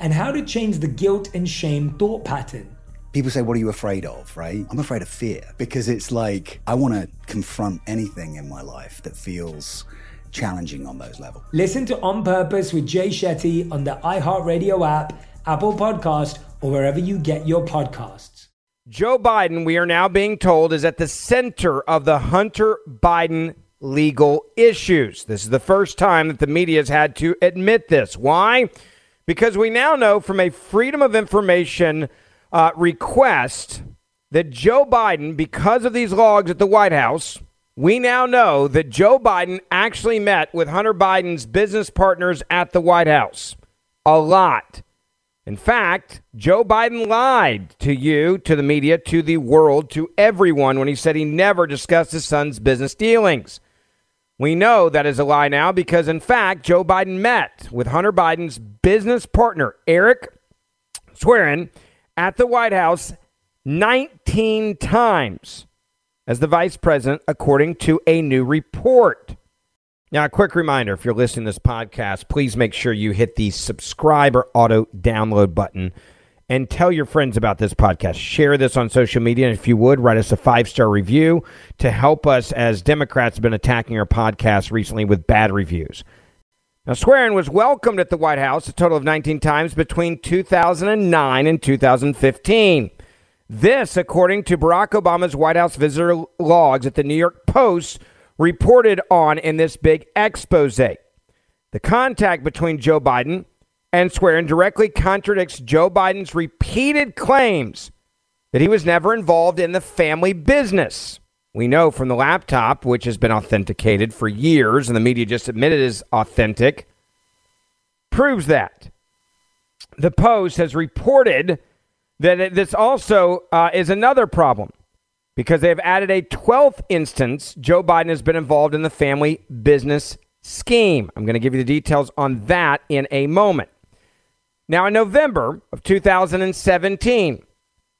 and how to change the guilt and shame thought pattern. People say, What are you afraid of? Right? I'm afraid of fear because it's like I want to confront anything in my life that feels challenging on those levels. Listen to On Purpose with Jay Shetty on the iHeartRadio app, Apple Podcast, or wherever you get your podcasts. Joe Biden, we are now being told, is at the center of the Hunter Biden legal issues. This is the first time that the media has had to admit this. Why? Because we now know from a Freedom of Information uh, request that Joe Biden, because of these logs at the White House, we now know that Joe Biden actually met with Hunter Biden's business partners at the White House. A lot. In fact, Joe Biden lied to you, to the media, to the world, to everyone when he said he never discussed his son's business dealings. We know that is a lie now because, in fact, Joe Biden met with Hunter Biden's business partner, Eric Schwerin, at the White House 19 times as the vice president, according to a new report. Now, a quick reminder if you're listening to this podcast, please make sure you hit the subscribe or auto download button and tell your friends about this podcast. Share this on social media. And if you would, write us a five star review to help us as Democrats have been attacking our podcast recently with bad reviews. Now, Schwerin was welcomed at the White House a total of 19 times between 2009 and 2015. This, according to Barack Obama's White House visitor logs at the New York Post, reported on in this big expose. The contact between Joe Biden and Schwerin directly contradicts Joe Biden's repeated claims that he was never involved in the family business. We know from the laptop, which has been authenticated for years, and the media just admitted is authentic, proves that. The Post has reported that this also uh, is another problem because they have added a 12th instance Joe Biden has been involved in the family business scheme. I'm going to give you the details on that in a moment. Now, in November of 2017,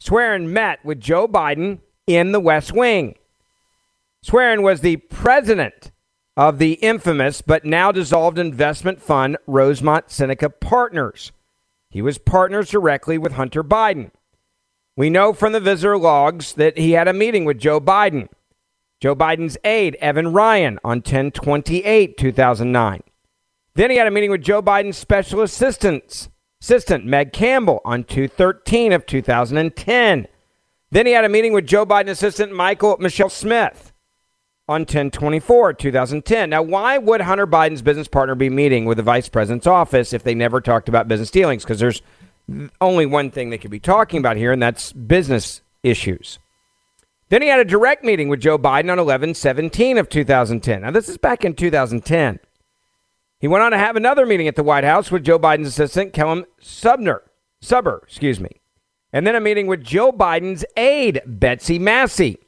Schwerin met with Joe Biden in the West Wing. Schwerin was the president of the infamous but now dissolved investment fund Rosemont Seneca Partners. He was partners directly with Hunter Biden. We know from the visitor logs that he had a meeting with Joe Biden, Joe Biden's aide, Evan Ryan, on 10 28, 2009. Then he had a meeting with Joe Biden's special assistants, assistant, Meg Campbell, on 213 of 2010. Then he had a meeting with Joe Biden assistant Michael Michelle Smith on 1024, 2010. Now, why would Hunter Biden's business partner be meeting with the vice president's office if they never talked about business dealings? Because there's only one thing they could be talking about here, and that's business issues. Then he had a direct meeting with Joe Biden on 11 17 of 2010. Now, this is back in 2010. He went on to have another meeting at the White House with Joe Biden's assistant, Kellen Subner, Subber, excuse me. And then a meeting with Joe Biden's aide, Betsy Massey,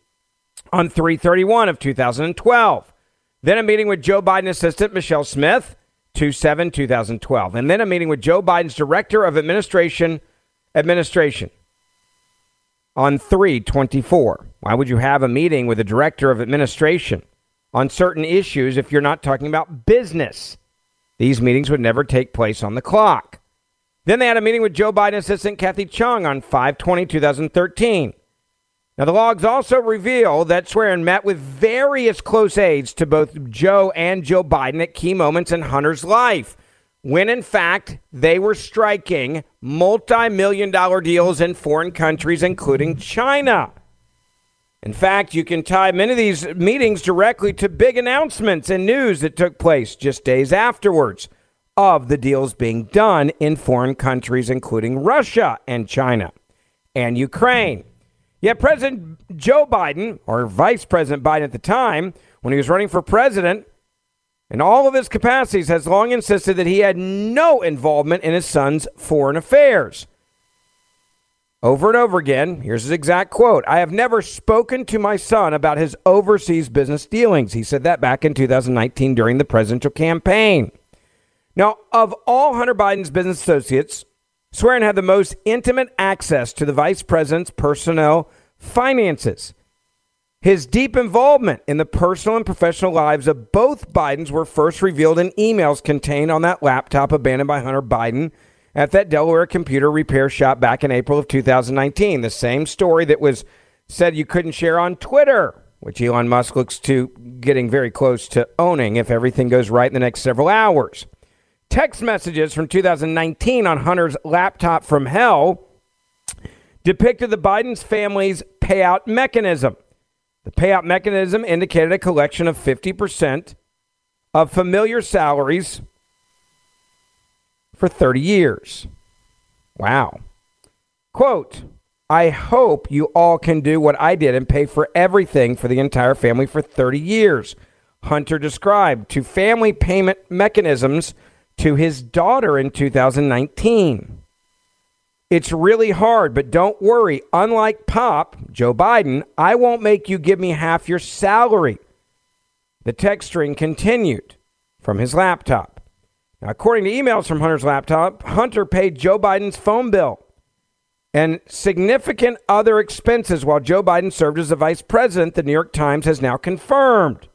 on 331 of 2012. Then a meeting with Joe Biden assistant, Michelle Smith, 27 2012. And then a meeting with Joe Biden's director of administration, administration on 324. Why would you have a meeting with the director of administration on certain issues if you're not talking about business? These meetings would never take place on the clock. Then they had a meeting with Joe Biden assistant Kathy Chung on 520 2013. Now, the logs also reveal that Swearingen met with various close aides to both Joe and Joe Biden at key moments in Hunter's life, when in fact they were striking multi million dollar deals in foreign countries, including China. In fact, you can tie many of these meetings directly to big announcements and news that took place just days afterwards of the deals being done in foreign countries, including Russia and China and Ukraine. Yet President Joe Biden, or Vice President Biden at the time, when he was running for president, in all of his capacities, has long insisted that he had no involvement in his son's foreign affairs. Over and over again, here's his exact quote I have never spoken to my son about his overseas business dealings. He said that back in 2019 during the presidential campaign. Now, of all Hunter Biden's business associates, Swearingen had the most intimate access to the vice president's personnel finances. His deep involvement in the personal and professional lives of both Bidens were first revealed in emails contained on that laptop abandoned by Hunter Biden at that Delaware computer repair shop back in April of 2019. The same story that was said you couldn't share on Twitter, which Elon Musk looks to getting very close to owning if everything goes right in the next several hours. Text messages from 2019 on Hunter's laptop from hell depicted the Biden's family's payout mechanism. The payout mechanism indicated a collection of 50% of familiar salaries for 30 years. Wow. Quote, I hope you all can do what I did and pay for everything for the entire family for 30 years. Hunter described to family payment mechanisms to his daughter in 2019. It's really hard, but don't worry. Unlike Pop, Joe Biden, I won't make you give me half your salary. The text string continued from his laptop. Now, according to emails from Hunter's laptop, Hunter paid Joe Biden's phone bill and significant other expenses while Joe Biden served as the vice president, the New York Times has now confirmed.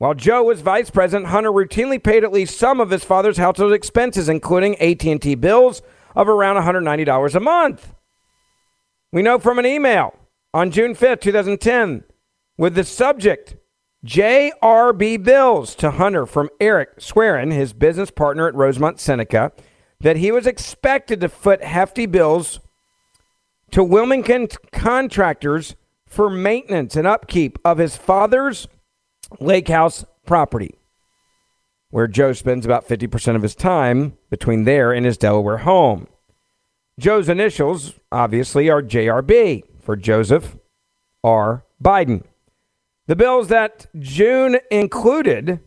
While Joe was vice president, Hunter routinely paid at least some of his father's household expenses, including AT&T bills, of around $190 a month. We know from an email on June 5th, 2010, with the subject JRB bills to Hunter from Eric Swearingen, his business partner at Rosemont Seneca, that he was expected to foot hefty bills to Wilmington contractors for maintenance and upkeep of his father's lake house property where Joe spends about 50% of his time between there and his Delaware home. Joe's initials, obviously, are JRB for Joseph R. Biden. The bills that June included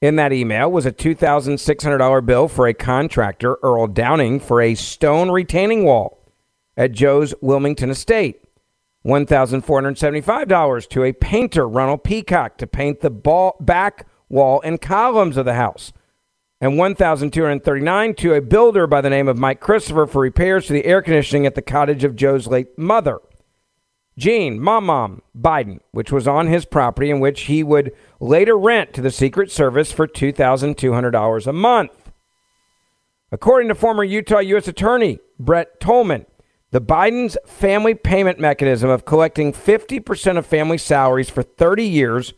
in that email was a $2,600 bill for a contractor, Earl Downing, for a stone retaining wall at Joe's Wilmington estate. $1,475 to a painter, Ronald Peacock, to paint the ball, back wall, and columns of the house. And 1239 to a builder by the name of Mike Christopher for repairs to the air conditioning at the cottage of Joe's late mother. Jean, Mom Mom Biden, which was on his property and which he would later rent to the Secret Service for $2,200 a month. According to former Utah U.S. Attorney Brett Tolman, the Biden's family payment mechanism of collecting 50% of family salaries for 30 years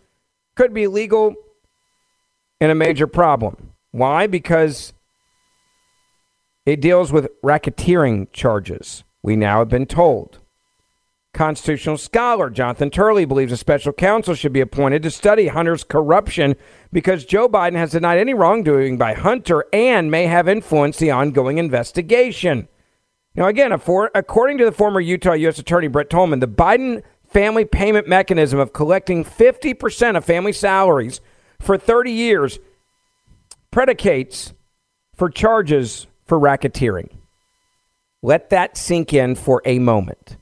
could be legal and a major problem. Why? Because it deals with racketeering charges, we now have been told. constitutional scholar. Jonathan Turley believes a special counsel should be appointed to study Hunter's corruption because Joe Biden has denied any wrongdoing by Hunter and may have influenced the ongoing investigation. Now, again, according to the former Utah U.S. Attorney Brett Tolman, the Biden family payment mechanism of collecting 50% of family salaries for 30 years predicates for charges for racketeering. Let that sink in for a moment.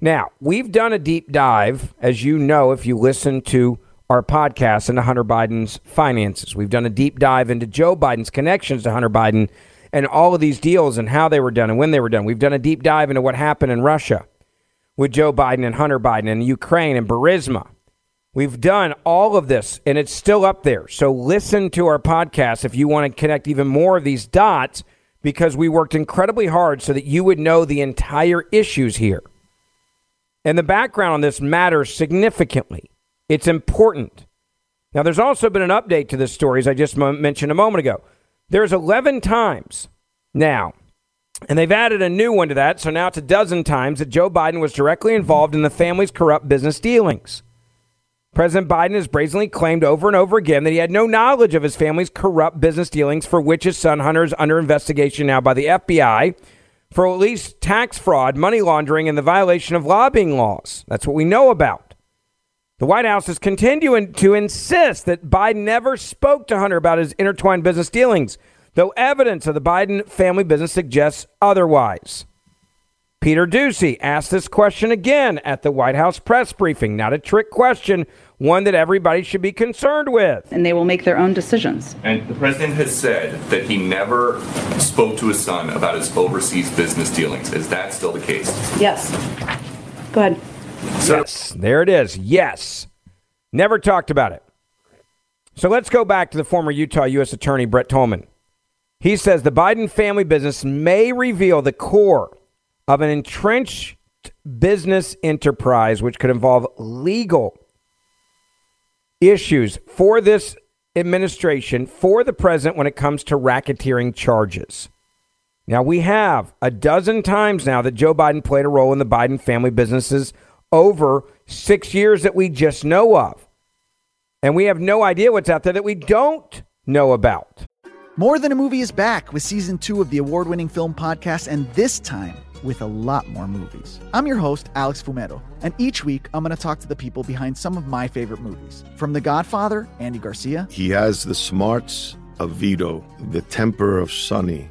Now, we've done a deep dive, as you know, if you listen to our podcast into Hunter Biden's finances. We've done a deep dive into Joe Biden's connections to Hunter Biden and all of these deals and how they were done and when they were done. We've done a deep dive into what happened in Russia with Joe Biden and Hunter Biden and Ukraine and Burisma. We've done all of this and it's still up there. So listen to our podcast if you want to connect even more of these dots because we worked incredibly hard so that you would know the entire issues here. And the background on this matters significantly. It's important. Now, there's also been an update to this story, as I just mentioned a moment ago. There's 11 times now, and they've added a new one to that, so now it's a dozen times that Joe Biden was directly involved in the family's corrupt business dealings. President Biden has brazenly claimed over and over again that he had no knowledge of his family's corrupt business dealings, for which his son Hunter is under investigation now by the FBI for at least tax fraud, money laundering, and the violation of lobbying laws. That's what we know about. The White House is continuing to insist that Biden never spoke to Hunter about his intertwined business dealings, though evidence of the Biden family business suggests otherwise. Peter Doocy asked this question again at the White House press briefing. Not a trick question, one that everybody should be concerned with. And they will make their own decisions. And the president has said that he never spoke to his son about his overseas business dealings. Is that still the case? Yes. Go ahead. So, yes, there it is. Yes. Never talked about it. So let's go back to the former Utah U.S. Attorney Brett Tolman. He says the Biden family business may reveal the core of an entrenched business enterprise, which could involve legal issues for this administration, for the president, when it comes to racketeering charges. Now, we have a dozen times now that Joe Biden played a role in the Biden family businesses over six years that we just know of. And we have no idea what's out there that we don't know about. More Than a Movie is back with season two of the award winning film podcast, and this time with a lot more movies. I'm your host, Alex Fumero, and each week I'm going to talk to the people behind some of my favorite movies. From The Godfather, Andy Garcia. He has the smarts of Vito, the temper of Sonny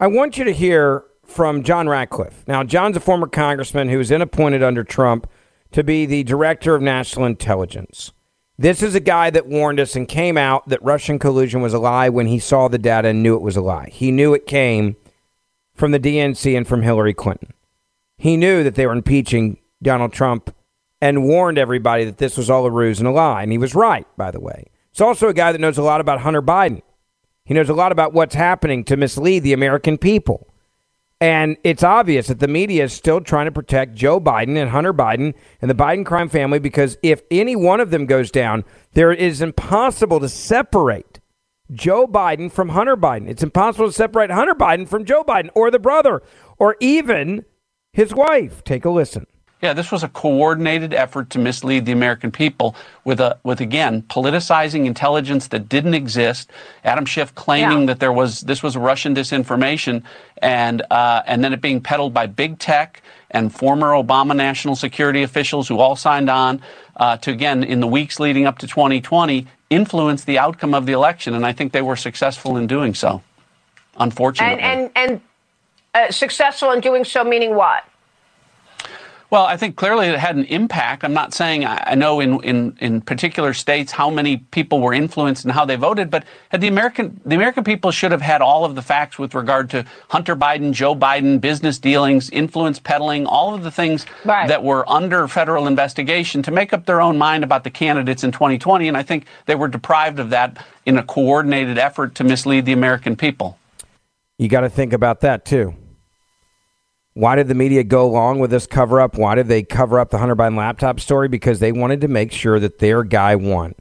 I want you to hear from John Ratcliffe. Now, John's a former congressman who was then appointed under Trump to be the director of national intelligence. This is a guy that warned us and came out that Russian collusion was a lie when he saw the data and knew it was a lie. He knew it came from the DNC and from Hillary Clinton. He knew that they were impeaching Donald Trump and warned everybody that this was all a ruse and a lie. And he was right, by the way. It's also a guy that knows a lot about Hunter Biden. He knows a lot about what's happening to mislead the American people. And it's obvious that the media is still trying to protect Joe Biden and Hunter Biden and the Biden crime family because if any one of them goes down, there is impossible to separate Joe Biden from Hunter Biden. It's impossible to separate Hunter Biden from Joe Biden or the brother or even his wife. Take a listen. Yeah, this was a coordinated effort to mislead the American people with a with again politicizing intelligence that didn't exist. Adam Schiff claiming that there was this was Russian disinformation, and uh, and then it being peddled by big tech and former Obama national security officials who all signed on uh, to again in the weeks leading up to 2020 influence the outcome of the election, and I think they were successful in doing so. Unfortunately. And and and uh, successful in doing so, meaning what? Well, I think clearly it had an impact. I'm not saying I, I know in, in, in particular states how many people were influenced and how they voted, but had the American the American people should have had all of the facts with regard to Hunter Biden, Joe Biden, business dealings, influence peddling, all of the things Right. that were under federal investigation to make up their own mind about the candidates in 2020. And I think they were deprived of that in a coordinated effort to mislead the American people. You got to think about that too. Why did the media go along with this cover up? Why did they cover up the Hunter Biden laptop story? Because they wanted to make sure that their guy won.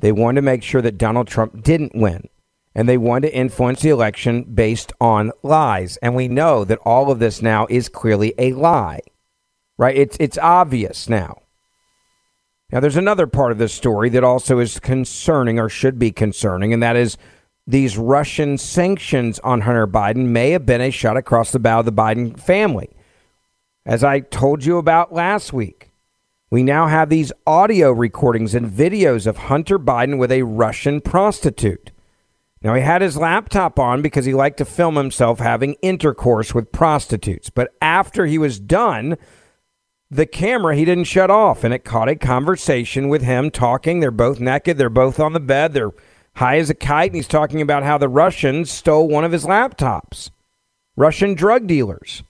They wanted to make sure that Donald Trump didn't win. And they wanted to influence the election based on lies. And we know that all of this now is clearly a lie. Right? It's it's obvious now. Now there's another part of this story that also is concerning or should be concerning, and that is these Russian sanctions on Hunter Biden may have been a shot across the bow of the Biden family. As I told you about last week, we now have these audio recordings and videos of Hunter Biden with a Russian prostitute. Now, he had his laptop on because he liked to film himself having intercourse with prostitutes. But after he was done, the camera he didn't shut off and it caught a conversation with him talking. They're both naked, they're both on the bed, they're high as a kite, and he's talking about how the Russians stole one of his laptops. Russian drug dealers.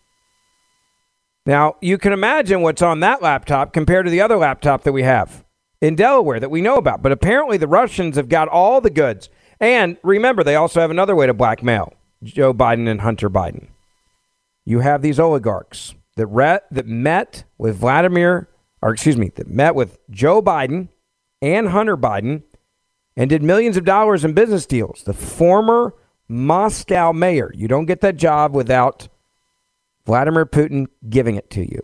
Now, you can imagine what's on that laptop compared to the other laptop that we have in Delaware that we know about. But apparently, the Russians have got all the goods. And remember, they also have another way to blackmail Joe Biden and Hunter Biden. You have these oligarchs that, re- that met with Vladimir, or excuse me, that met with Joe Biden and Hunter Biden and did millions of dollars in business deals. The former Moscow mayor. You don't get that job without Vladimir Putin giving it to you.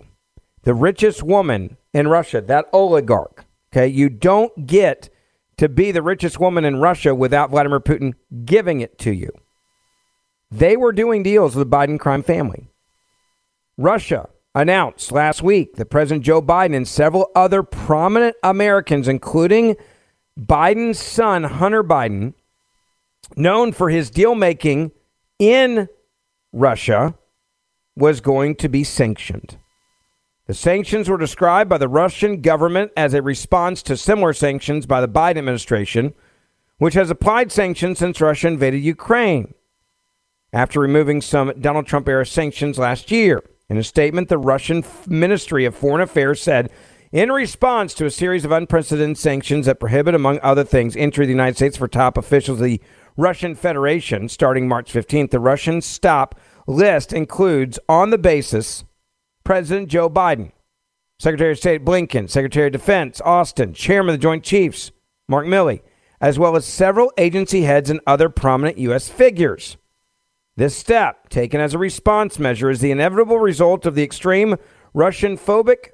The richest woman in Russia, that oligarch. Okay, you don't get to be the richest woman in Russia without Vladimir Putin giving it to you. They were doing deals with the Biden crime family. Russia announced last week that President Joe Biden and several other prominent Americans, including Biden's son, Hunter Biden, known for his deal making in Russia, was going to be sanctioned. The sanctions were described by the Russian government as a response to similar sanctions by the Biden administration, which has applied sanctions since Russia invaded Ukraine. After removing some Donald Trump era sanctions last year, in a statement, the Russian Ministry of Foreign Affairs said, in response to a series of unprecedented sanctions that prohibit, among other things, entry to the United States for top officials of the Russian Federation starting March 15th, the Russian stop list includes, on the basis, President Joe Biden, Secretary of State Blinken, Secretary of Defense Austin, Chairman of the Joint Chiefs Mark Milley, as well as several agency heads and other prominent U.S. figures. This step, taken as a response measure, is the inevitable result of the extreme Russian phobic,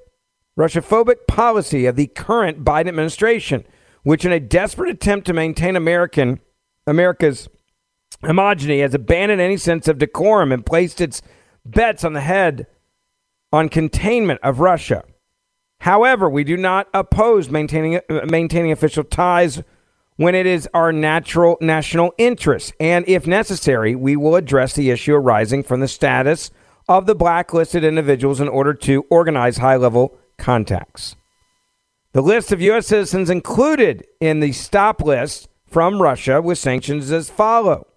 Russia-phobic policy of the current Biden administration, which, in a desperate attempt to maintain American America's homogeny, has abandoned any sense of decorum and placed its bets on the head on containment of Russia. However, we do not oppose maintaining uh, maintaining official ties when it is our natural national interest. And if necessary, we will address the issue arising from the status of the blacklisted individuals in order to organize high level contacts. The list of U.S. citizens included in the stop list from Russia with sanctions as follow,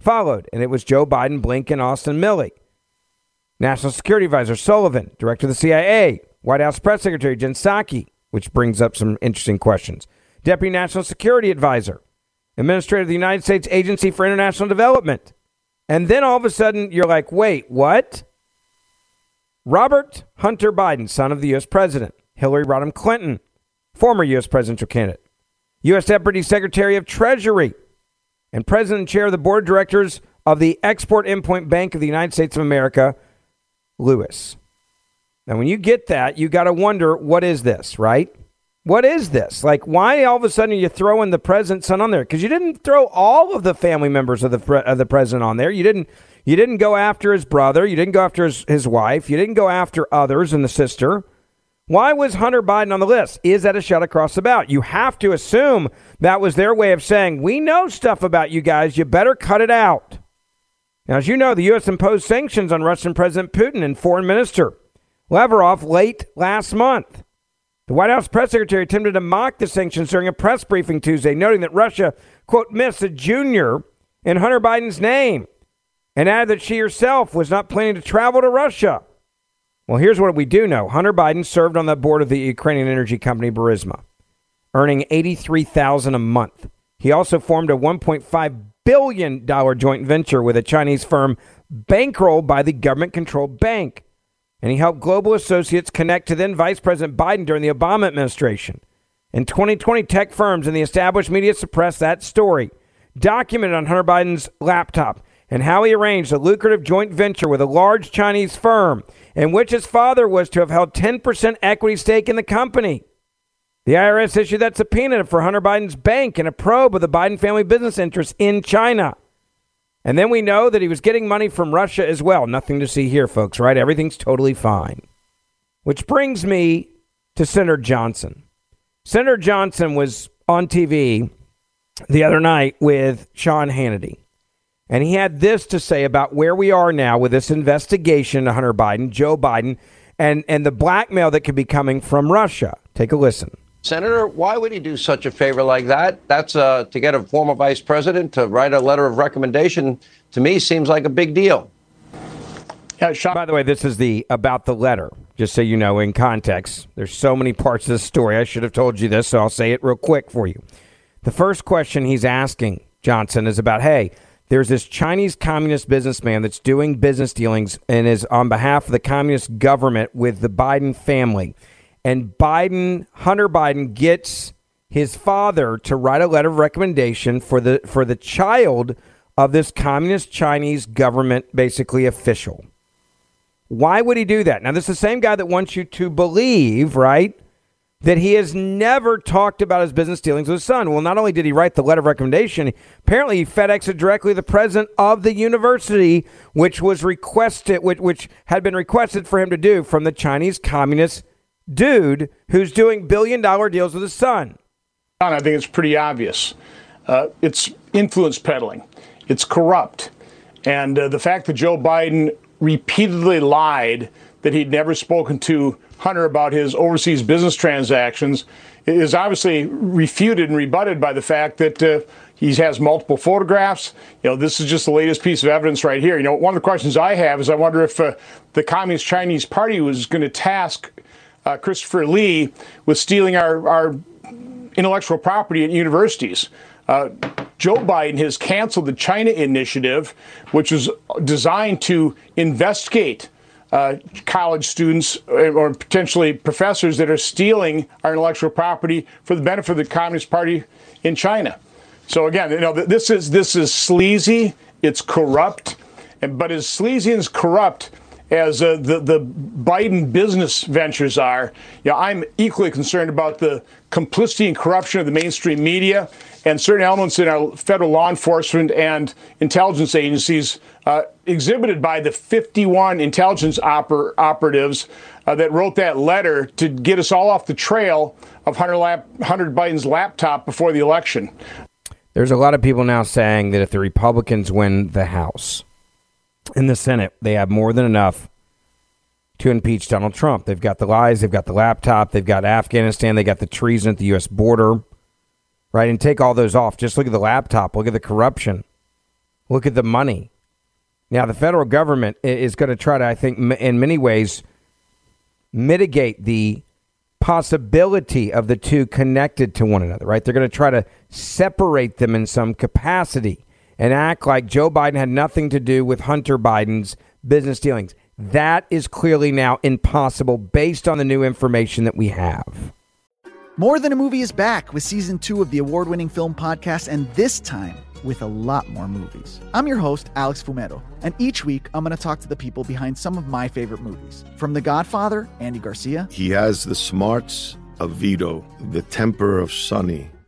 followed, and it was Joe Biden, Blinken, Austin Milley, National Security Advisor Sullivan, Director of the CIA, White House Press Secretary Jen Psaki, which brings up some interesting questions. Deputy National Security Advisor, Administrator of the United States Agency for International Development. And then all of a sudden, you're like, wait, what? Robert Hunter Biden, son of the U.S. President, Hillary Rodham Clinton, former U.S. presidential candidate, U.S. Deputy Secretary of Treasury, and President and Chair of the Board of Directors of the Export Import Bank of the United States of America, Lewis. Now, when you get that, you got to wonder what is this, right? What is this? Like, why all of a sudden are you throwing the president's son on there? Because you didn't throw all of the family members of the of the president on there. You didn't. You didn't go after his brother. You didn't go after his, his wife. You didn't go after others and the sister. Why was Hunter Biden on the list? Is that a shot across the bow? You have to assume that was their way of saying, we know stuff about you guys. You better cut it out. Now, as you know, the U.S. imposed sanctions on Russian President Putin and Foreign Minister Lavrov late last month. The White House press secretary attempted to mock the sanctions during a press briefing Tuesday, noting that Russia, quote, missed a junior in Hunter Biden's name and added that she herself was not planning to travel to Russia. Well, here's what we do know Hunter Biden served on the board of the Ukrainian energy company Burisma, earning $83,000 a month. He also formed a $1.5 billion joint venture with a Chinese firm bankrolled by the government controlled bank and he helped Global Associates connect to then Vice President Biden during the Obama administration. In 2020, tech firms and the established media suppressed that story, documented on Hunter Biden's laptop, and how he arranged a lucrative joint venture with a large Chinese firm in which his father was to have held 10% equity stake in the company. The IRS issued that subpoena for Hunter Biden's bank in a probe of the Biden family business interests in China. And then we know that he was getting money from Russia as well. Nothing to see here, folks, right? Everything's totally fine. Which brings me to Senator Johnson. Senator Johnson was on TV the other night with Sean Hannity. And he had this to say about where we are now with this investigation Hunter Biden, Joe Biden, and, and the blackmail that could be coming from Russia. Take a listen. Senator, why would he do such a favor like that? That's uh, to get a former vice president to write a letter of recommendation. To me, seems like a big deal. Yeah, By the way, this is the about the letter. Just so you know, in context, there's so many parts of the story. I should have told you this, so I'll say it real quick for you. The first question he's asking Johnson is about, hey, there's this Chinese communist businessman that's doing business dealings and is on behalf of the communist government with the Biden family and Biden, Hunter Biden, gets his father to write a letter of recommendation for the for the child of this communist Chinese government basically official. Why would he do that? Now, this is the same guy that wants you to believe, right, that he has never talked about his business dealings with his son. Well, not only did he write the letter of recommendation, apparently he FedExed directly to the president of the university, which was requested, which, which had been requested for him to do from the Chinese Communist dude who's doing billion dollar deals with his son. I think it's pretty obvious. Uh, it's influence peddling, it's corrupt. And uh, the fact that Joe Biden repeatedly lied that he'd never spoken to Hunter about his overseas business transactions is obviously refuted and rebutted by the fact that uh, he has multiple photographs. You know, this is just the latest piece of evidence right here. You know, one of the questions I have is I wonder if uh, the Communist Chinese Party was going to task uh, Christopher Lee was stealing our, our intellectual property at universities. Uh, Joe Biden has canceled the China Initiative, which was designed to investigate uh, college students uh, or potentially professors that are stealing our intellectual property for the benefit of the Communist Party in China. So again, you know, this is this is sleazy. It's corrupt, and but as sleazy and as corrupt as uh, the the Biden business ventures are, you know, I'm equally concerned about the complicity and corruption of the mainstream media and certain elements in our federal law enforcement and intelligence agencies uh, exhibited by the 51 intelligence oper- operatives uh, that wrote that letter to get us all off the trail of Hunter, Lap- Hunter Biden's laptop before the election. There's a lot of people now saying that if the Republicans win the House and the Senate, they have more than enough to impeach Donald Trump. They've got the lies, they've got the laptop, they've got Afghanistan, they got the treason at the U.S. border, right? And take all those off. Just look at the laptop, look at the corruption, look at the money. Now, the federal government is going to try to, I think, in many ways, mitigate the possibility of the two connected to one another, right? They're going to try to separate them in some capacity and act like Joe Biden had nothing to do with Hunter Biden's business dealings. That is clearly now impossible based on the new information that we have. More Than a Movie is back with season two of the award winning film podcast, and this time, with a lot more movies. I'm your host, Alex Fumero, and each week I'm going to talk to the people behind some of my favorite movies. From The Godfather, Andy Garcia. He has the smarts of Vito, the temper of Sonny,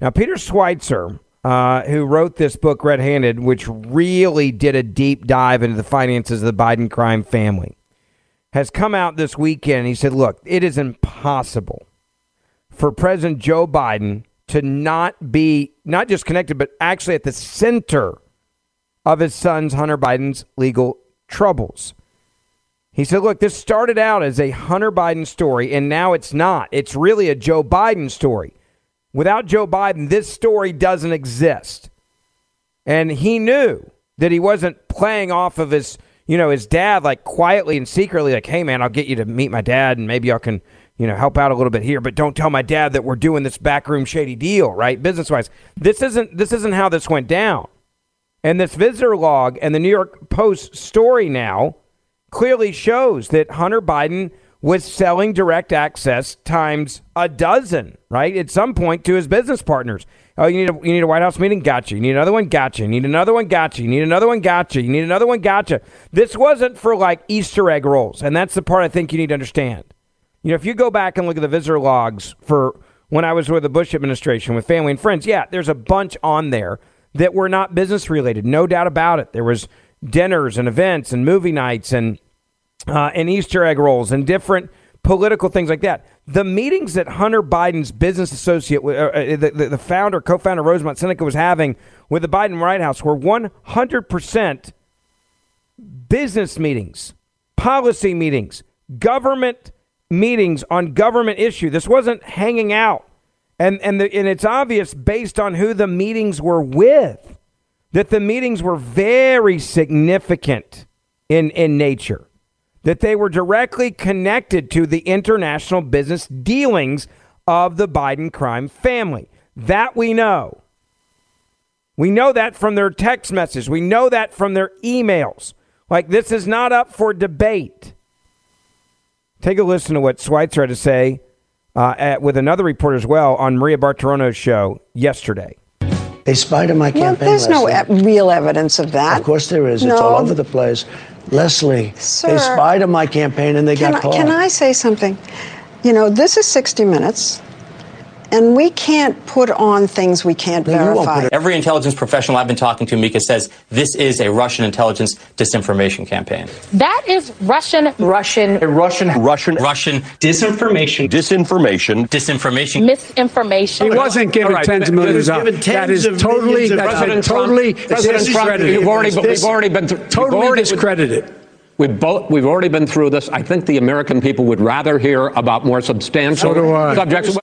Now, Peter Schweizer, uh, who wrote this book, Red Handed, which really did a deep dive into the finances of the Biden crime family, has come out this weekend. he said, Look, it is impossible for President Joe Biden to not be not just connected, but actually at the center of his son's Hunter Biden's legal troubles. He said, Look, this started out as a Hunter Biden story, and now it's not. It's really a Joe Biden story. Without Joe Biden, this story doesn't exist. And he knew that he wasn't playing off of his, you know, his dad like quietly and secretly, like, hey man, I'll get you to meet my dad and maybe I can, you know, help out a little bit here, but don't tell my dad that we're doing this backroom shady deal, right? Business wise. This isn't this isn't how this went down. And this visitor log and the New York Post story now clearly shows that Hunter Biden was selling direct access times a dozen, right? At some point to his business partners. Oh, you need a you need a White House meeting? Gotcha. You need another one? Gotcha. You need another one? Gotcha. You need another one? Gotcha. You need another one? Gotcha. This wasn't for like Easter egg rolls, and that's the part I think you need to understand. You know, if you go back and look at the visitor logs for when I was with the Bush administration with family and friends, yeah, there's a bunch on there that were not business related, no doubt about it. There was dinners and events and movie nights and uh, and Easter egg rolls and different political things like that. The meetings that Hunter Biden's business associate, uh, uh the, the, founder, co founder Rosemont Seneca was having with the Biden White House were 100% business meetings, policy meetings, government meetings on government issue. This wasn't hanging out. And, and, the, and it's obvious based on who the meetings were with that the meetings were very significant in, in nature that they were directly connected to the international business dealings of the Biden crime family. That we know. We know that from their text messages. We know that from their emails. Like, this is not up for debate. Take a listen to what Schweizer had to say uh, at, with another report as well on Maria Bartiromo's show yesterday. They spied on my campaign. Well, there's no e- real evidence of that. Of course there is. No. It's all over the place. Lesley, Sir, they spied on my campaign and they got I, caught. Can I say something? You know, this is 60 Minutes, and we can't put on things we can't verify. Every intelligence professional I've been talking to, Mika, says this is a Russian intelligence disinformation campaign. That is Russian. Russian. A Russian. Russian. Russian disinformation. Disinformation. Disinformation. Misinformation. He wasn't given All right, tens of millions. that of is given That tens is of totally, that's President Trump- totally President Trump, discredited. you've already This- we've already been through- totally already- discredited. We've, both, we've already been through this. I think the American people would rather hear about more substantial So subjects.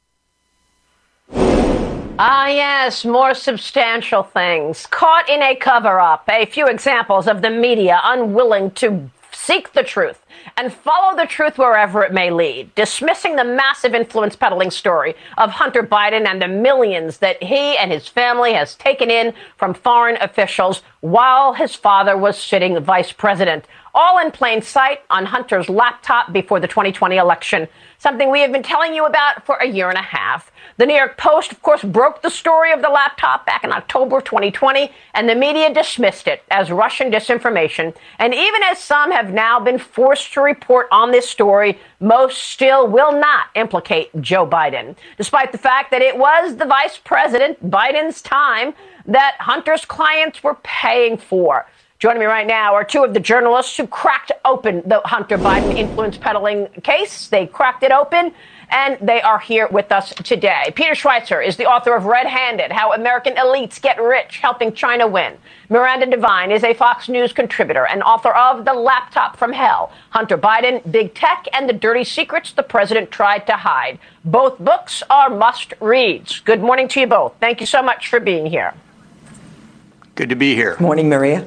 Ah, yes, more substantial things. Caught in a cover up. A few examples of the media unwilling to seek the truth and follow the truth wherever it may lead, dismissing the massive influence peddling story of Hunter Biden and the millions that he and his family has taken in from foreign officials while his father was sitting vice president. All in plain sight on Hunter's laptop before the 2020 election, something we have been telling you about for a year and a half. The New York Post, of course, broke the story of the laptop back in October of 2020, and the media dismissed it as Russian disinformation. And even as some have now been forced to report on this story, most still will not implicate Joe Biden, despite the fact that it was the vice president, Biden's time, that Hunter's clients were paying for. Joining me right now are two of the journalists who cracked open the Hunter Biden influence peddling case. They cracked it open and they are here with us today. Peter Schweizer is the author of Red Handed How American Elites Get Rich Helping China Win. Miranda Devine is a Fox News contributor and author of The Laptop from Hell Hunter Biden, Big Tech, and the Dirty Secrets the President Tried to Hide. Both books are must reads. Good morning to you both. Thank you so much for being here. Good to be here. Morning, Maria.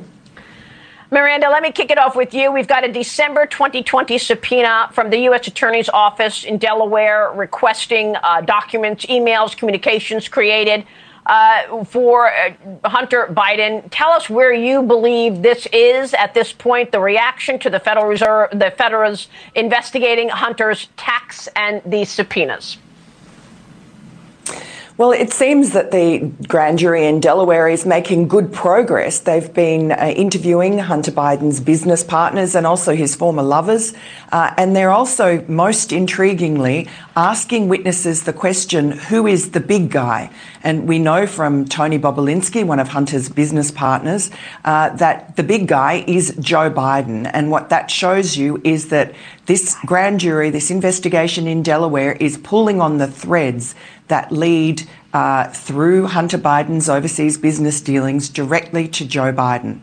Miranda, let me kick it off with you. We've got a December 2020 subpoena from the U.S. Attorney's Office in Delaware requesting uh, documents, emails, communications created uh, for uh, Hunter Biden. Tell us where you believe this is at this point. The reaction to the Federal Reserve, the Federal's investigating Hunter's tax and these subpoenas. Well, it seems that the grand jury in Delaware is making good progress. They've been uh, interviewing Hunter Biden's business partners and also his former lovers. Uh, and they're also, most intriguingly, asking witnesses the question who is the big guy? And we know from Tony Bobulinski, one of Hunter's business partners, uh, that the big guy is Joe Biden. And what that shows you is that this grand jury, this investigation in Delaware, is pulling on the threads that lead uh, through Hunter Biden's overseas business dealings directly to Joe Biden.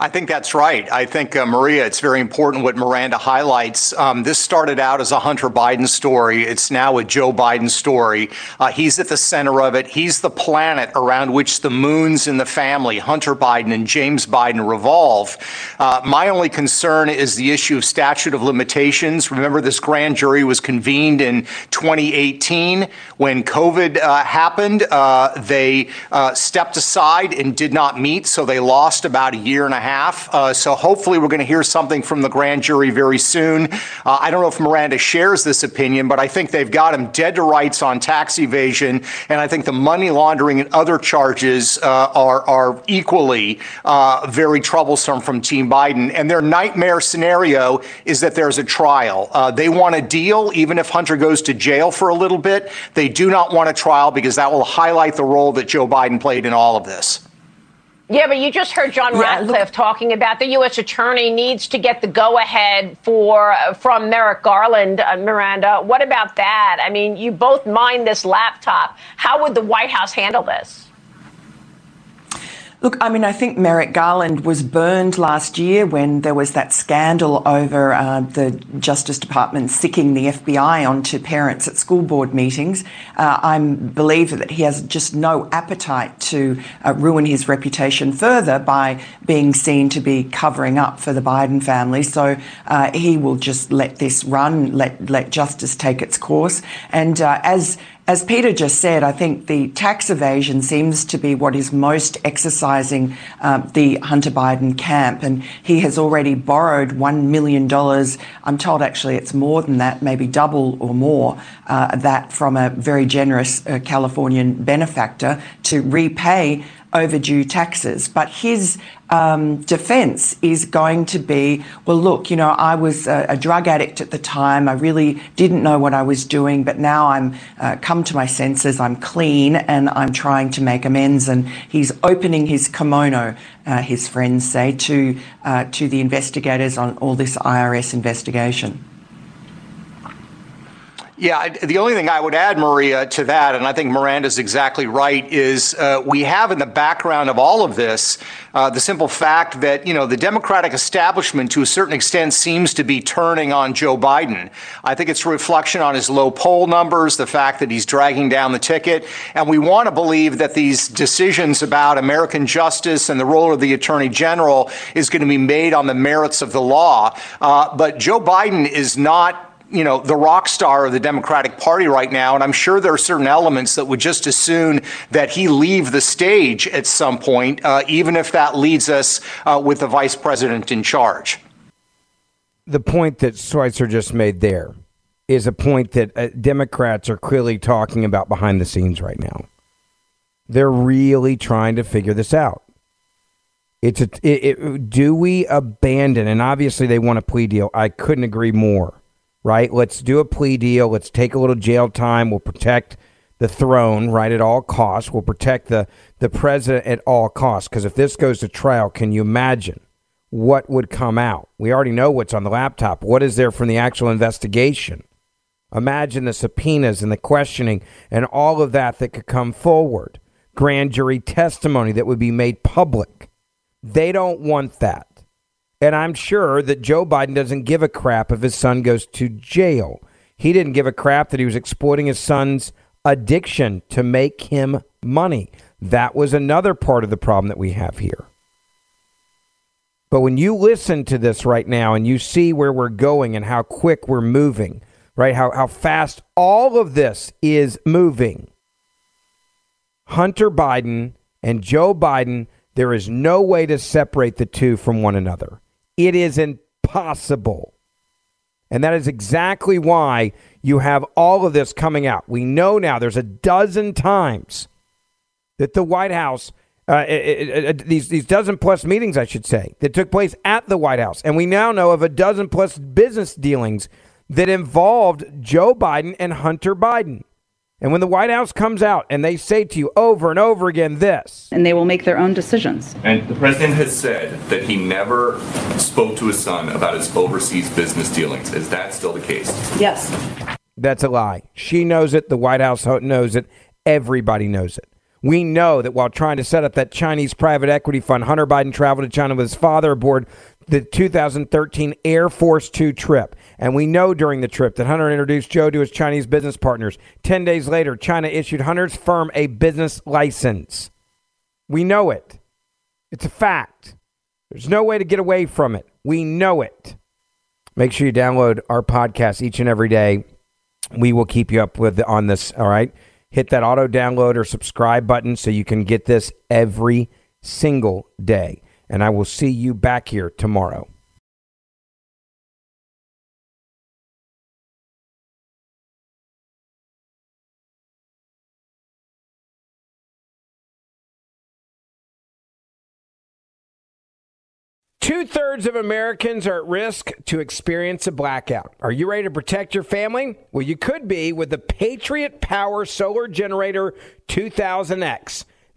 I think that's right. I think, uh, Maria, it's very important what Miranda highlights. Um, this started out as a Hunter Biden story. It's now a Joe Biden story. Uh, he's at the center of it. He's the planet around which the moons in the family, Hunter Biden and James Biden, revolve. Uh, my only concern is the issue of statute of limitations. Remember, this grand jury was convened in 2018 when COVID uh, happened. Uh, they uh, stepped aside and did not meet, so they lost about a year and a half half. Uh, so hopefully, we're going to hear something from the grand jury very soon. Uh, I don't know if Miranda shares this opinion, but I think they've got him dead to rights on tax evasion, and I think the money laundering and other charges uh, are are equally uh, very troublesome from Team Biden. And their nightmare scenario is that there's a trial. Uh, they want a deal, even if Hunter goes to jail for a little bit. They do not want a trial because that will highlight the role that Joe Biden played in all of this. Yeah, but you just heard John Ratcliffe talking about the U.S. attorney needs to get the go-ahead for from Merrick Garland, uh, Miranda. What about that? I mean, you both mined this laptop. How would the White House handle this? Look, I mean, I think Merrick Garland was burned last year when there was that scandal over uh, the Justice Department sicking the FBI onto parents at school board meetings. Uh, I believe that he has just no appetite to uh, ruin his reputation further by being seen to be covering up for the Biden family. So uh, he will just let this run, let let justice take its course. And uh, as as Peter just said, I think the tax evasion seems to be what is most exercising um, the Hunter Biden camp. And he has already borrowed $1 million. I'm told actually it's more than that, maybe double or more, uh, that from a very generous uh, Californian benefactor to repay overdue taxes. But his um, defense is going to be well, look, you know, I was a, a, drug addict at the time. I really didn't know what I was doing, but now I'm uh, come to my senses. I'm clean and I'm trying to make amends. And he's opening his kimono, uh, his friends say, to, uh, to the investigators on all this IRS investigation. Yeah, the only thing I would add, Maria, to that, and I think Miranda's exactly right, is uh, we have in the background of all of this uh, the simple fact that, you know, the Democratic establishment to a certain extent seems to be turning on Joe Biden. I think it's a reflection on his low poll numbers, the fact that he's dragging down the ticket. And we want to believe that these decisions about American justice and the role of the attorney general is going to be made on the merits of the law. Uh, but Joe Biden is not you know, the rock star of the Democratic Party right now. And I'm sure there are certain elements that would just as soon that he leave the stage at some point, uh, even if that leads us uh, with the vice president in charge. The point that Schweizer just made there is a point that uh, Democrats are clearly talking about behind the scenes right now. They're really trying to figure this out. It's a, it, it, do we abandon? And obviously, they want a plea deal. I couldn't agree more right? Let's do a plea deal. Let's take a little jail time. We'll protect the throne, right, at all costs. We'll protect the, the president at all costs. Because if this goes to trial, can you imagine what would come out? We already know what's on the laptop. What is there from the actual investigation? Imagine the subpoenas and the questioning and all of that that could come forward. Grand jury testimony that would be made public. They don't want that. And I'm sure that Joe Biden doesn't give a crap if his son goes to jail. He didn't give a crap that he was exploiting his son's addiction to make him money. That was another part of the problem that we have here. But when you listen to this right now and you see where we're going and how quick we're moving, right? How, how fast all of this is moving, Hunter Biden and Joe Biden, there is no way to separate the two from one another. It is impossible. And that is exactly why you have all of this coming out. We know now there's a dozen times that the White House, uh, it, it, it, these, these dozen plus meetings, I should say, that took place at the White House. And we now know of a dozen plus business dealings that involved Joe Biden and Hunter Biden. And when the White House comes out and they say to you over and over again this, and they will make their own decisions. And the president has said that he never spoke to his son about his overseas business dealings. Is that still the case? Yes. That's a lie. She knows it. The White House knows it. Everybody knows it. We know that while trying to set up that Chinese private equity fund, Hunter Biden traveled to China with his father aboard the 2013 Air Force Two trip. And we know during the trip that Hunter introduced Joe to his Chinese business partners. 10 days later, China issued Hunter's firm a business license. We know it. It's a fact. There's no way to get away from it. We know it. Make sure you download our podcast each and every day. We will keep you up with on this, all right? Hit that auto download or subscribe button so you can get this every single day. And I will see you back here tomorrow. Two thirds of Americans are at risk to experience a blackout. Are you ready to protect your family? Well, you could be with the Patriot Power Solar Generator 2000X.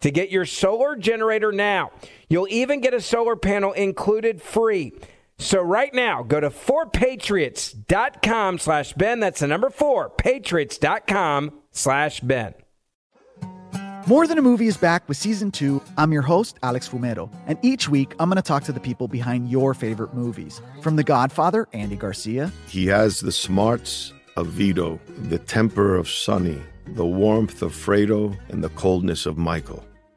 to get your solar generator now. You'll even get a solar panel included free. So right now, go to 4patriots.com slash Ben. That's the number four, patriots.com slash Ben. More Than a Movie is back with season two. I'm your host, Alex Fumero, and each week I'm going to talk to the people behind your favorite movies. From The Godfather, Andy Garcia. He has the smarts of Vito, the temper of Sonny, the warmth of Fredo, and the coldness of Michael.